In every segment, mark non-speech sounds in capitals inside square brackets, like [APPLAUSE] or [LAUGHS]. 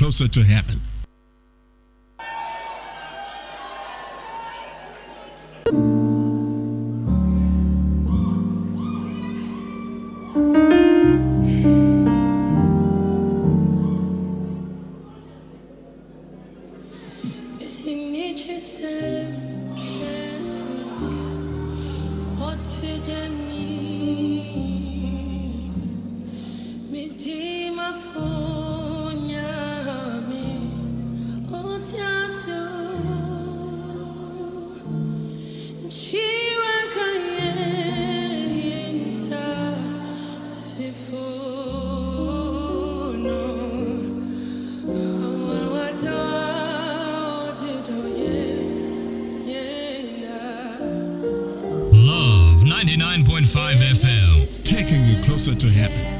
closer to heaven. Taking you closer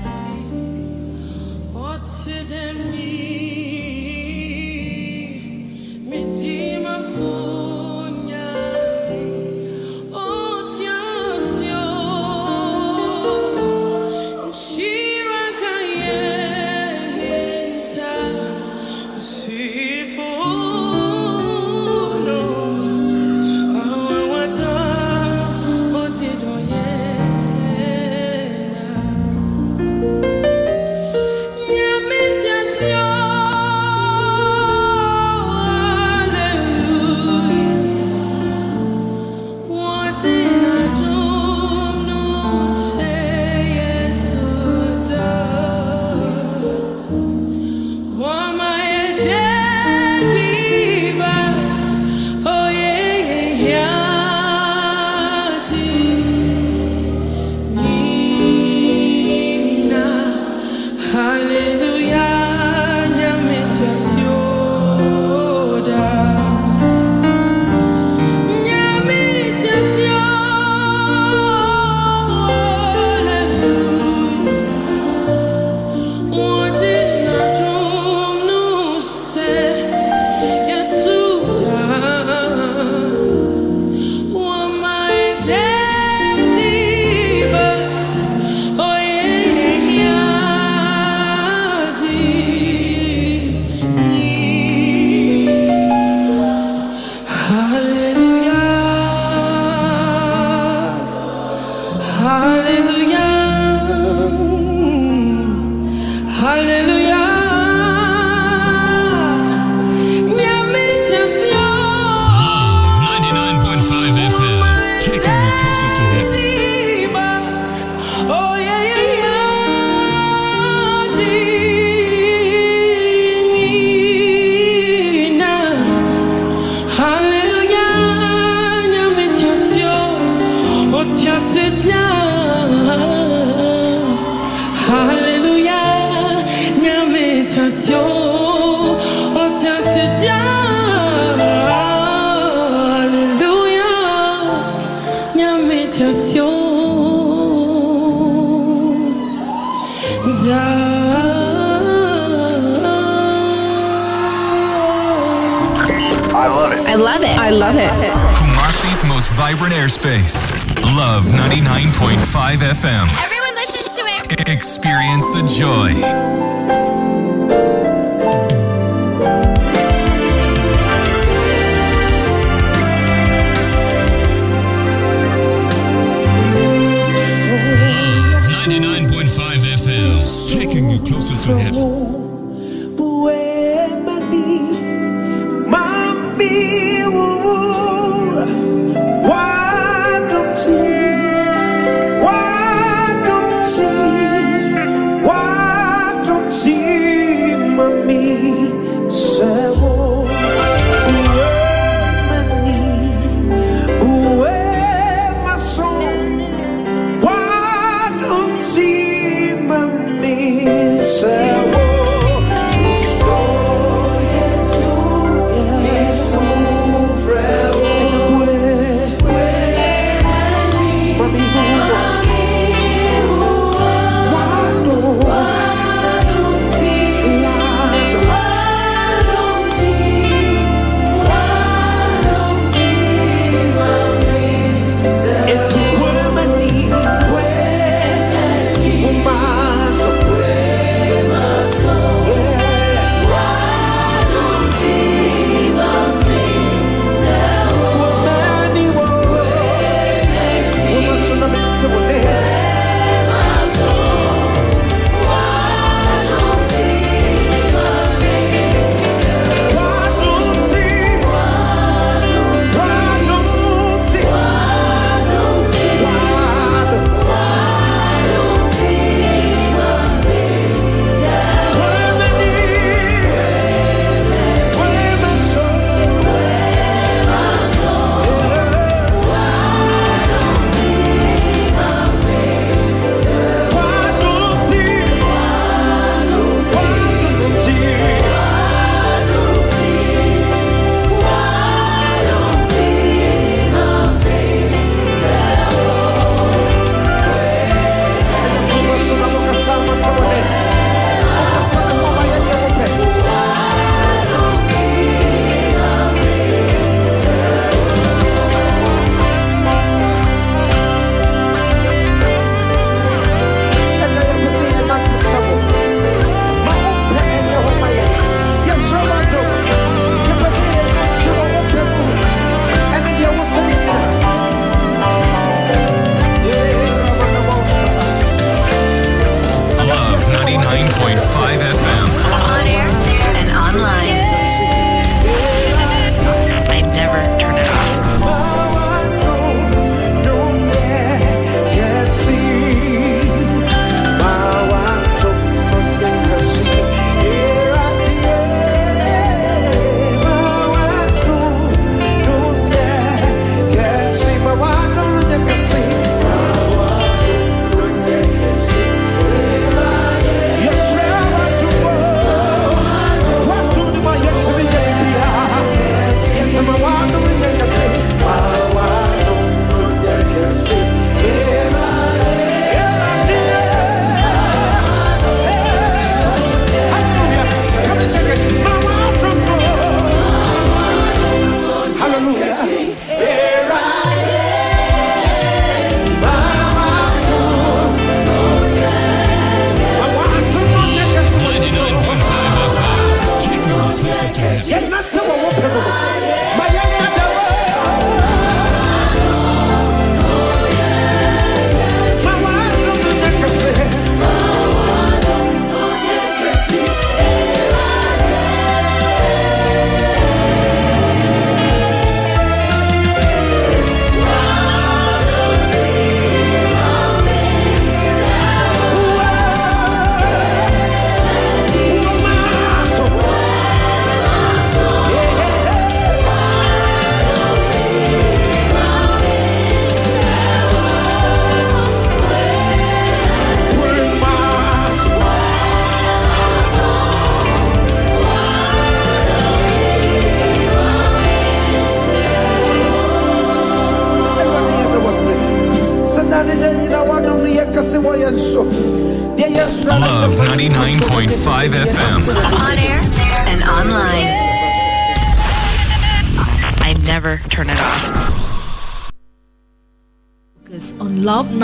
face. Love 99.5 FM. Everyone listens to it. Experience the joy.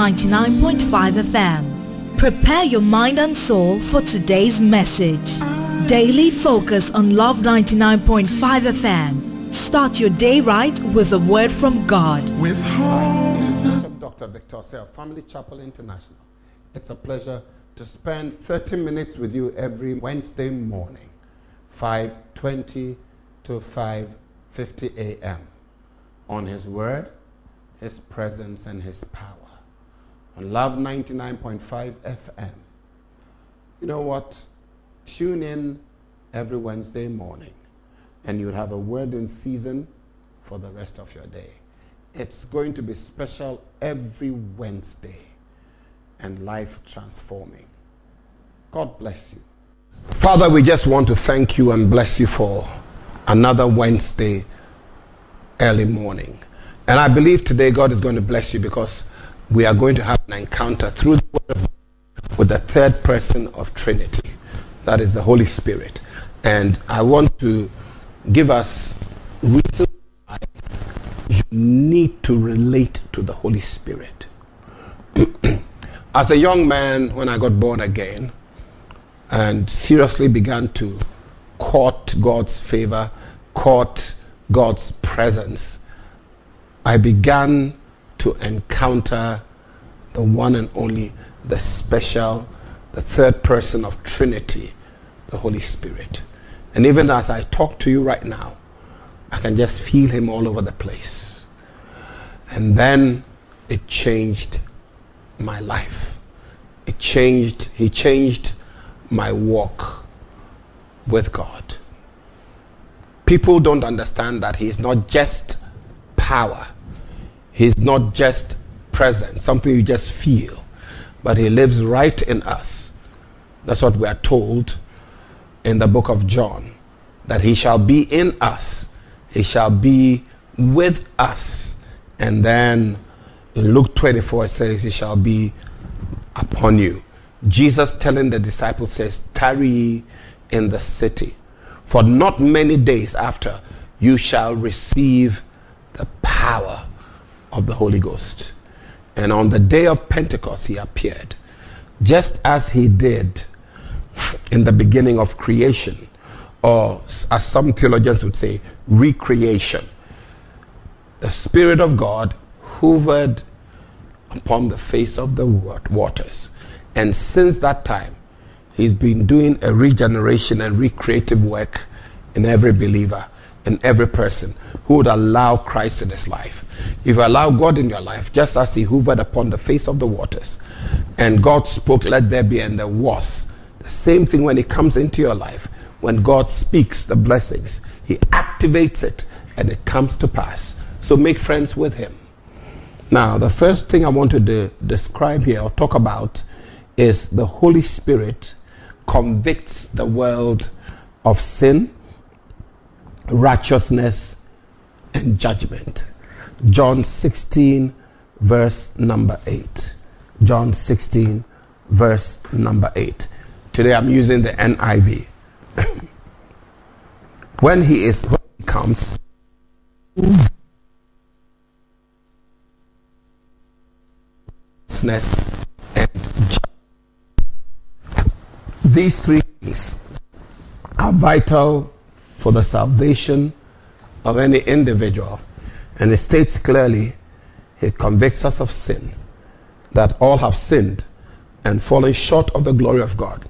99.5 FM. Prepare your mind and soul for today's message. Daily focus on Love 99.5 FM. Start your day right with a word from God. With Bishop Dr. Victor Sell, Family Chapel International. It's a pleasure to spend 30 minutes with you every Wednesday morning, 5:20 to 5:50 a.m. on His Word, His presence, and His power on Love 99.5 FM. You know what? Tune in every Wednesday morning, and you'll have a word in season for the rest of your day. It's going to be special every Wednesday and life transforming. God bless you. Father, we just want to thank you and bless you for another Wednesday early morning. And I believe today God is going to bless you because we are going to have an encounter through the Word of God with the third person of Trinity. That is the Holy Spirit. And I want to give us reason why you need to relate to the Holy Spirit. [CLEARS THROAT] As a young man, when I got born again and seriously began to court God's favor, court God's presence, I began to encounter the one and only, the special, the third person of Trinity, the Holy Spirit. And even as I talk to you right now, I can just feel him all over the place. And then it changed my life. It changed, he changed my walk with God. People don't understand that he's not just power, he's not just present, something you just feel, but he lives right in us. That's what we are told in the book of John that he shall be in us, he shall be with us. And then in Luke 24, it says, He shall be upon you. Jesus telling the disciples says, Tarry in the city, for not many days after you shall receive the power of the Holy Ghost. And on the day of Pentecost, he appeared, just as he did in the beginning of creation, or as some theologians would say, recreation. The Spirit of God hovered upon the face of the waters. And since that time, he's been doing a regeneration and recreative work in every believer, in every person who would allow Christ in his life. If you allow God in your life, just as he hovered upon the face of the waters, and God spoke, let there be, and there was. The same thing when it comes into your life. When God speaks the blessings, he activates it and it comes to pass. So make friends with him. Now, the first thing I want to de- describe here or talk about is the Holy Spirit convicts the world of sin, righteousness, and judgment. John 16, verse number 8. John 16, verse number 8. Today I'm using the NIV. [COUGHS] when he is when he comes and these three things are vital for the salvation of any individual and it states clearly he convicts us of sin that all have sinned and fallen short of the glory of God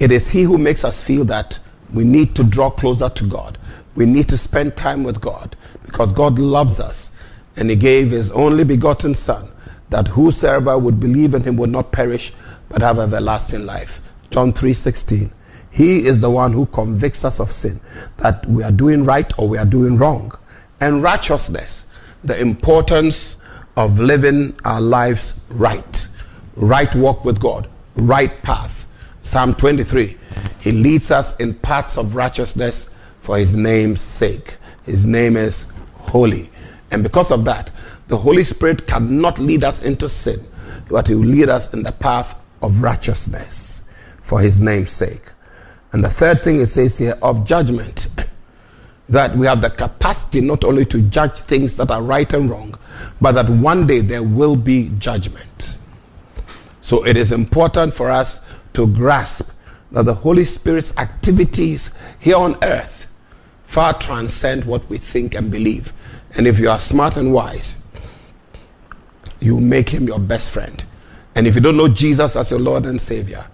it is he who makes us feel that we need to draw closer to God we need to spend time with God because God loves us and he gave his only begotten son that whosoever would believe in him would not perish but have everlasting life. John 3:16. He is the one who convicts us of sin, that we are doing right or we are doing wrong. And righteousness, the importance of living our lives right. Right walk with God, right path. Psalm 23. He leads us in paths of righteousness for his name's sake. His name is holy. And because of that, the Holy Spirit cannot lead us into sin, but He will lead us in the path of righteousness for His name's sake. And the third thing it says here of judgment. [COUGHS] that we have the capacity not only to judge things that are right and wrong, but that one day there will be judgment. So it is important for us to grasp that the Holy Spirit's activities here on earth far transcend what we think and believe. And if you are smart and wise, you make him your best friend. And if you don't know Jesus as your Lord and Savior,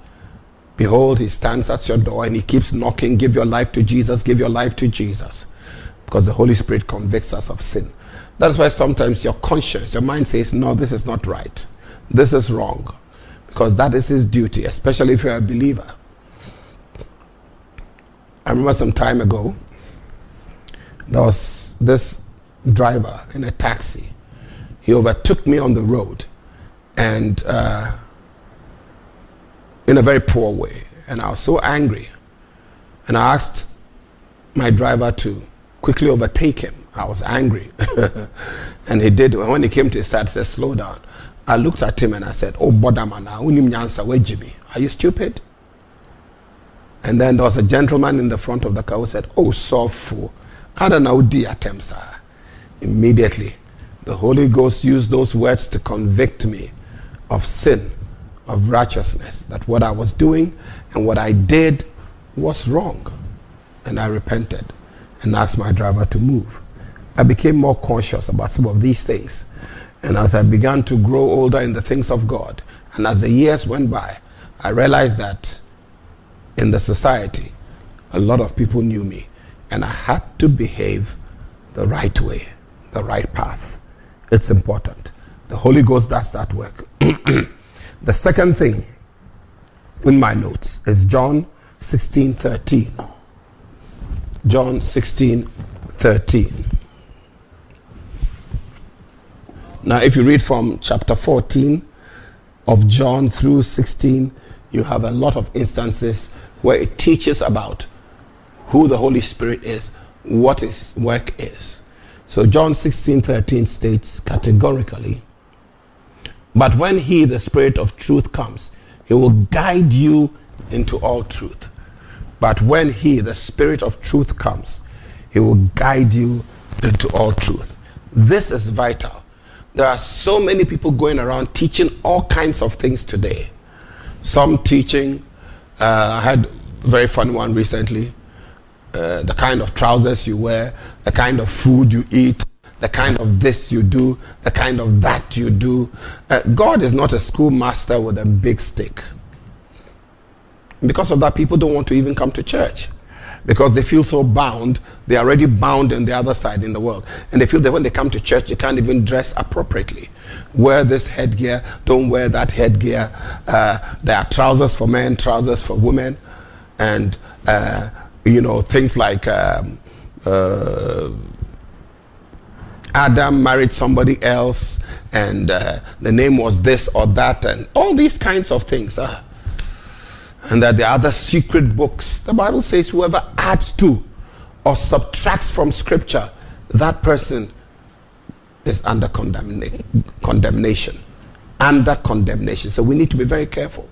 behold, he stands at your door and he keeps knocking. Give your life to Jesus, give your life to Jesus. Because the Holy Spirit convicts us of sin. That's why sometimes your conscience, your mind says, No, this is not right. This is wrong. Because that is his duty, especially if you're a believer. I remember some time ago, there was this driver in a taxi. He overtook me on the road and uh, in a very poor way. And I was so angry. And I asked my driver to quickly overtake him. I was angry. [LAUGHS] and he did. When he came to his side, he said, Slow down. I looked at him and I said, Oh, Bodamana, unim nyansa, where Jimmy? are you stupid? And then there was a gentleman in the front of the car who said, Oh, so fool. I don't know, dear Temsa. Immediately, the Holy Ghost used those words to convict me of sin, of righteousness, that what I was doing and what I did was wrong. And I repented and asked my driver to move. I became more conscious about some of these things. And as I began to grow older in the things of God, and as the years went by, I realized that in the society, a lot of people knew me, and I had to behave the right way, the right path. It's important. The Holy Ghost does that work. [CLEARS THROAT] the second thing in my notes is John 16 13. John 16 13. Now, if you read from chapter 14 of John through 16, you have a lot of instances where it teaches about who the Holy Spirit is, what his work is. So John 16 13 states categorically, But when he, the Spirit of truth, comes, he will guide you into all truth. But when he, the Spirit of truth, comes, he will guide you into all truth. This is vital. There are so many people going around teaching all kinds of things today. Some teaching, uh, I had a very fun one recently. Uh, the kind of trousers you wear, the kind of food you eat, the kind of this you do, the kind of that you do. Uh, God is not a schoolmaster with a big stick. Because of that, people don't want to even come to church because they feel so bound. They're already bound on the other side in the world. And they feel that when they come to church, they can't even dress appropriately. Wear this headgear, don't wear that headgear. Uh, there are trousers for men, trousers for women, and, uh, you know, things like um, uh, Adam married somebody else, and uh, the name was this or that, and all these kinds of things. Uh, and that there are other secret books. The Bible says whoever adds to or subtracts from scripture, that person is under condemna- condemnation. Under condemnation. So we need to be very careful.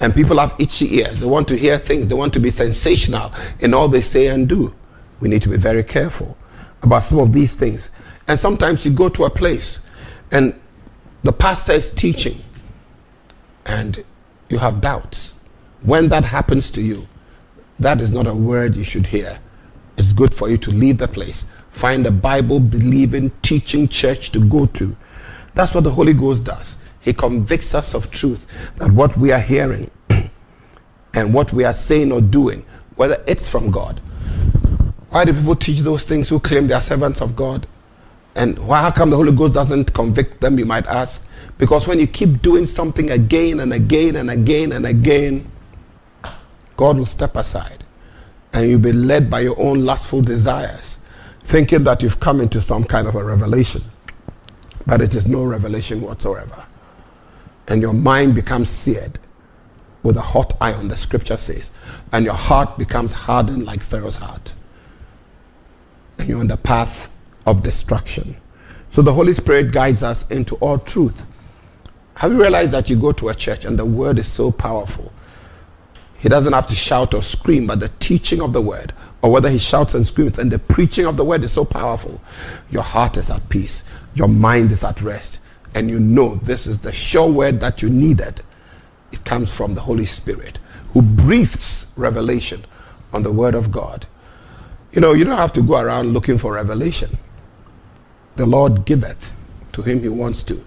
And people have itchy ears. They want to hear things. They want to be sensational in all they say and do. We need to be very careful about some of these things. And sometimes you go to a place and the pastor is teaching and you have doubts when that happens to you, that is not a word you should hear. It's good for you to leave the place. Find a Bible believing, teaching church to go to. That's what the Holy Ghost does. He convicts us of truth that what we are hearing [CLEARS THROAT] and what we are saying or doing, whether it's from God. Why do people teach those things who claim they are servants of God? And why, how come the Holy Ghost doesn't convict them, you might ask? Because when you keep doing something again and again and again and again, God will step aside and you'll be led by your own lustful desires, thinking that you've come into some kind of a revelation. But it is no revelation whatsoever. And your mind becomes seared with a hot iron, the scripture says, and your heart becomes hardened like Pharaoh's heart. And you're on the path of destruction. So the Holy Spirit guides us into all truth. Have you realized that you go to a church and the word is so powerful? He doesn't have to shout or scream, but the teaching of the word, or whether he shouts and screams, and the preaching of the word is so powerful. Your heart is at peace, your mind is at rest, and you know this is the sure word that you needed. It comes from the Holy Spirit who breathes revelation on the word of God. You know, you don't have to go around looking for revelation. The Lord giveth to him he wants to.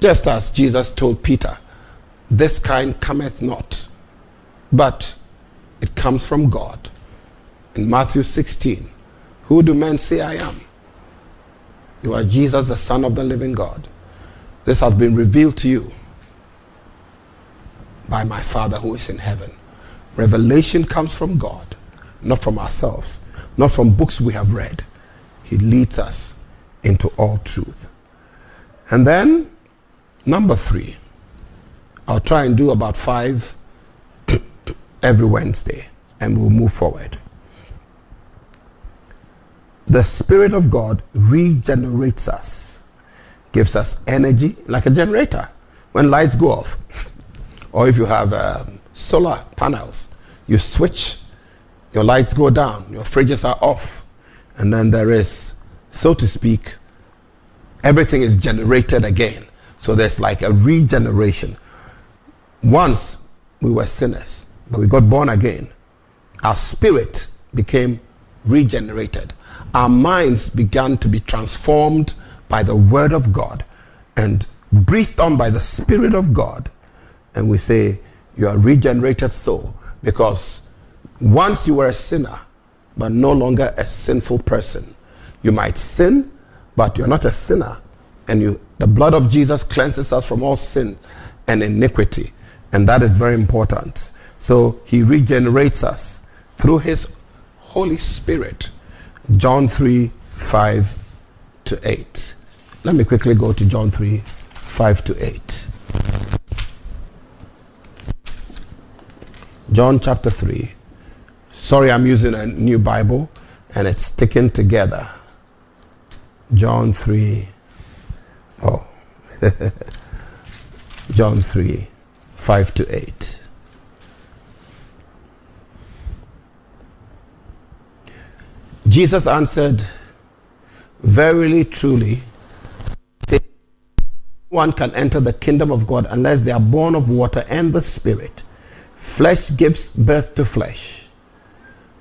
Just as Jesus told Peter, This kind cometh not, but it comes from God. In Matthew 16, Who do men say I am? You are Jesus, the Son of the living God. This has been revealed to you by my Father who is in heaven. Revelation comes from God, not from ourselves, not from books we have read. He leads us into all truth. And then, number three, I'll try and do about five [COUGHS] every Wednesday, and we'll move forward. The Spirit of God regenerates us, gives us energy like a generator when lights go off. [COUGHS] Or if you have um, solar panels, you switch, your lights go down, your fridges are off, and then there is, so to speak, everything is generated again. So there's like a regeneration. Once we were sinners, but we got born again. Our spirit became regenerated. Our minds began to be transformed by the Word of God and breathed on by the Spirit of God. And we say, You are regenerated soul because once you were a sinner, but no longer a sinful person. You might sin, but you're not a sinner. And you, the blood of Jesus cleanses us from all sin and iniquity. And that is very important. So he regenerates us through his Holy Spirit. John 3 5 to 8. Let me quickly go to John 3 5 to 8. John chapter 3. Sorry, I'm using a new Bible and it's sticking together. John 3. Oh. [LAUGHS] John 3 5 to 8. Jesus answered, Verily, truly, one can enter the kingdom of God unless they are born of water and the Spirit. Flesh gives birth to flesh,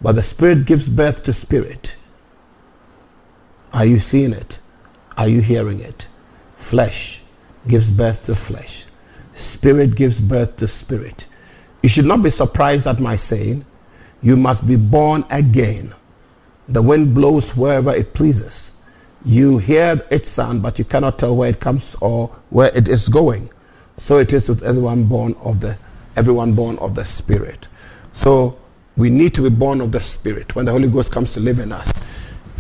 but the Spirit gives birth to spirit. Are you seeing it? Are you hearing it? Flesh gives birth to flesh, spirit gives birth to spirit. You should not be surprised at my saying, You must be born again. The wind blows wherever it pleases. You hear its sound, but you cannot tell where it comes or where it is going. So it is with everyone born of the everyone born of the Spirit. So we need to be born of the Spirit. When the Holy Ghost comes to live in us,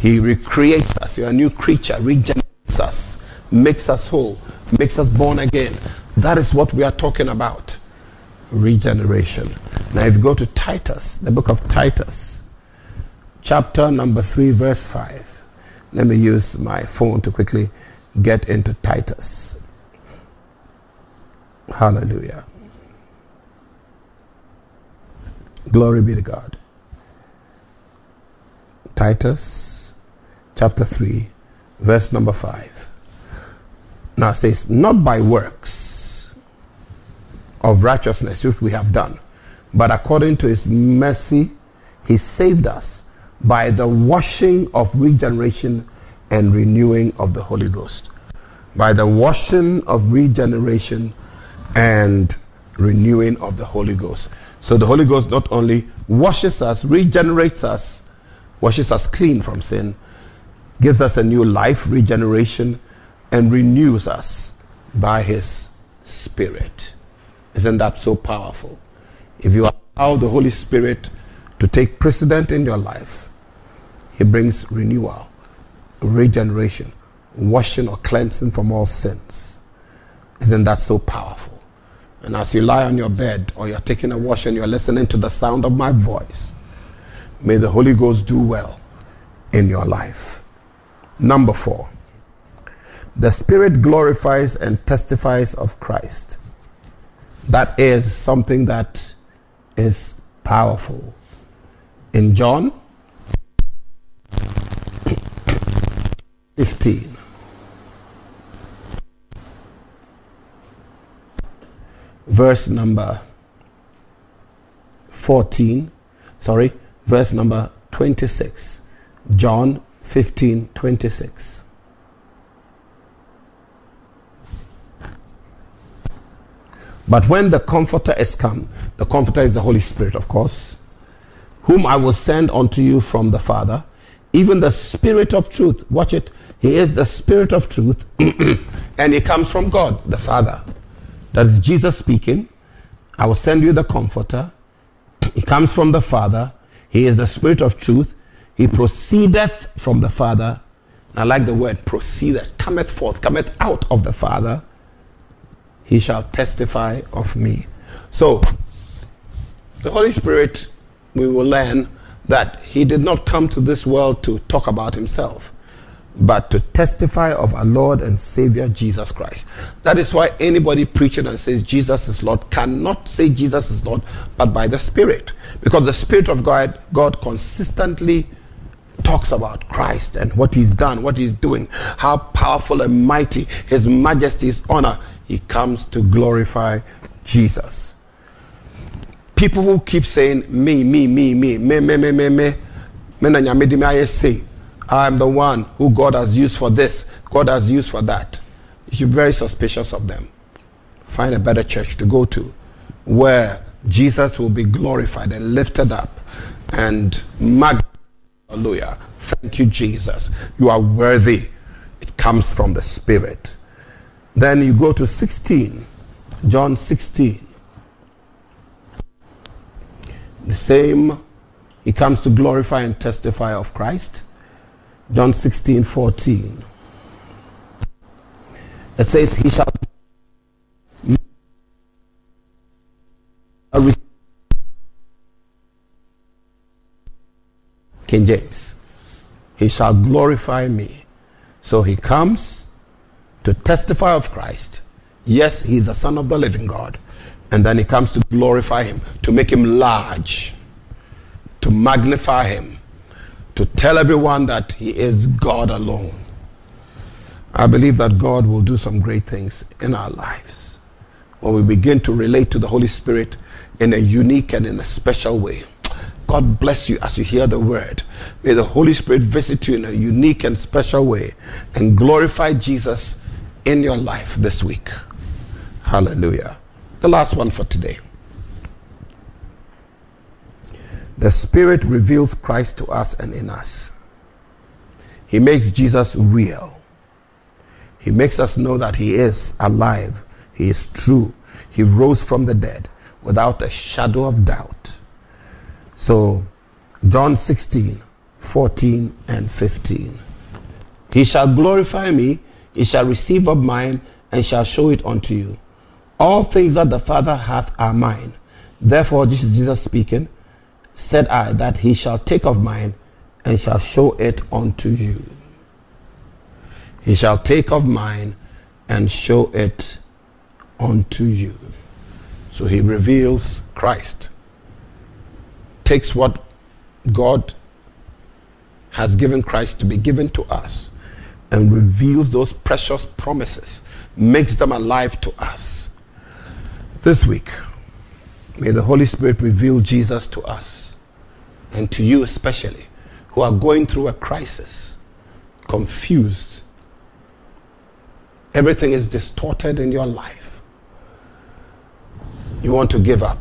He recreates us. You're a new creature, regenerates us, makes us whole, makes us born again. That is what we are talking about. Regeneration. Now, if you go to Titus, the book of Titus, chapter number 3, verse 5. Let me use my phone to quickly get into Titus. Hallelujah. Glory be to God. Titus chapter 3, verse number 5. Now it says, Not by works of righteousness which we have done, but according to his mercy, he saved us by the washing of regeneration and renewing of the Holy Ghost. By the washing of regeneration and renewing of the Holy Ghost. So the Holy Ghost not only washes us, regenerates us, washes us clean from sin, gives us a new life, regeneration, and renews us by His Spirit. Isn't that so powerful? If you allow the Holy Spirit to take precedent in your life, He brings renewal, regeneration, washing or cleansing from all sins. Isn't that so powerful? And as you lie on your bed or you're taking a wash and you're listening to the sound of my voice, may the Holy Ghost do well in your life. Number four, the Spirit glorifies and testifies of Christ. That is something that is powerful. In John 15, verse number 14, sorry, verse number 26. John 15, 26. But when the Comforter is come, the Comforter is the Holy Spirit, of course, whom I will send unto you from the Father, even the Spirit of truth. Watch it. He is the Spirit of truth, [CLEARS THROAT] and he comes from God, the Father. That is Jesus speaking. I will send you the Comforter. [CLEARS THROAT] He comes from the Father. He is the Spirit of truth. He proceedeth from the Father. I like the word proceedeth, cometh forth, cometh out of the Father. He shall testify of me. So, the Holy Spirit, we will learn that He did not come to this world to talk about Himself, but to testify of our Lord and Savior Jesus Christ. That is why anybody preaching and says Jesus is Lord cannot say Jesus is Lord, but by the Spirit. Because the Spirit of God, God consistently talks about Christ and what he's done, what he's doing, how powerful and mighty his majesty's honor. He comes to glorify Jesus. People who keep saying me, me, me, me, me, me, me, me, me, me na nyame di me ayɛ sei. I'm the one who God has used for this, God has used for that. You should be very suspicious of them. Find a better church to go to where Jesus will be glorified and lifted up and magnified. Hallelujah. Thank you, Jesus. You are worthy. It comes from the Spirit. Then you go to 16, John 16. The same, he comes to glorify and testify of Christ. John 16, 14. It says, He shall King James. He shall glorify me. So he comes to testify of Christ. Yes, he is the Son of the living God. And then he comes to glorify him, to make him large, to magnify him, to tell everyone that he is God alone. I believe that God will do some great things in our lives when we begin to relate to the Holy Spirit in a unique and in a special way. God bless you as you hear the word. May the Holy Spirit visit you in a unique and special way and glorify Jesus in your life this week. Hallelujah. The last one for today. The Spirit reveals Christ to us and in us. He makes Jesus real. He makes us know that He is alive. He is true. He rose from the dead without a shadow of doubt. So, John 16, 14, and 15. He shall glorify me, he shall receive of mine, and shall show it unto you. All things that the Father hath are mine. Therefore, this is Jesus speaking, said I, that he shall take of mine, and shall show it unto you. He shall take of mine, and show it unto you. So he reveals Christ takes what God has given Christ to be given to us and reveals those precious promises, makes them alive to us. This week, may the Holy Spirit reveal Jesus to us and to you especially who are going through a crisis, confused. Everything is distorted in your life. You want to give up.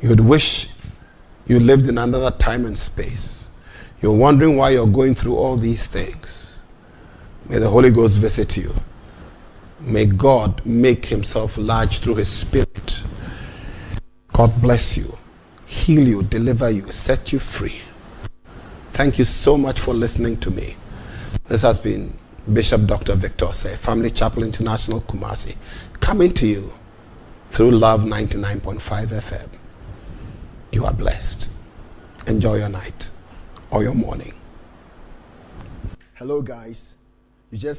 You'd wish you lived in another time and space. You're wondering why you're going through all these things. May the Holy Ghost visit you. May God make himself large through his spirit. God bless you, heal you, deliver you, set you free. Thank you so much for listening to me. This has been Bishop Dr. Victor Say, Family Chapel International Kumasi, coming to you through Luv 99.5 FM. You are blessed. Enjoy your night or your morning. Hello, guys. You just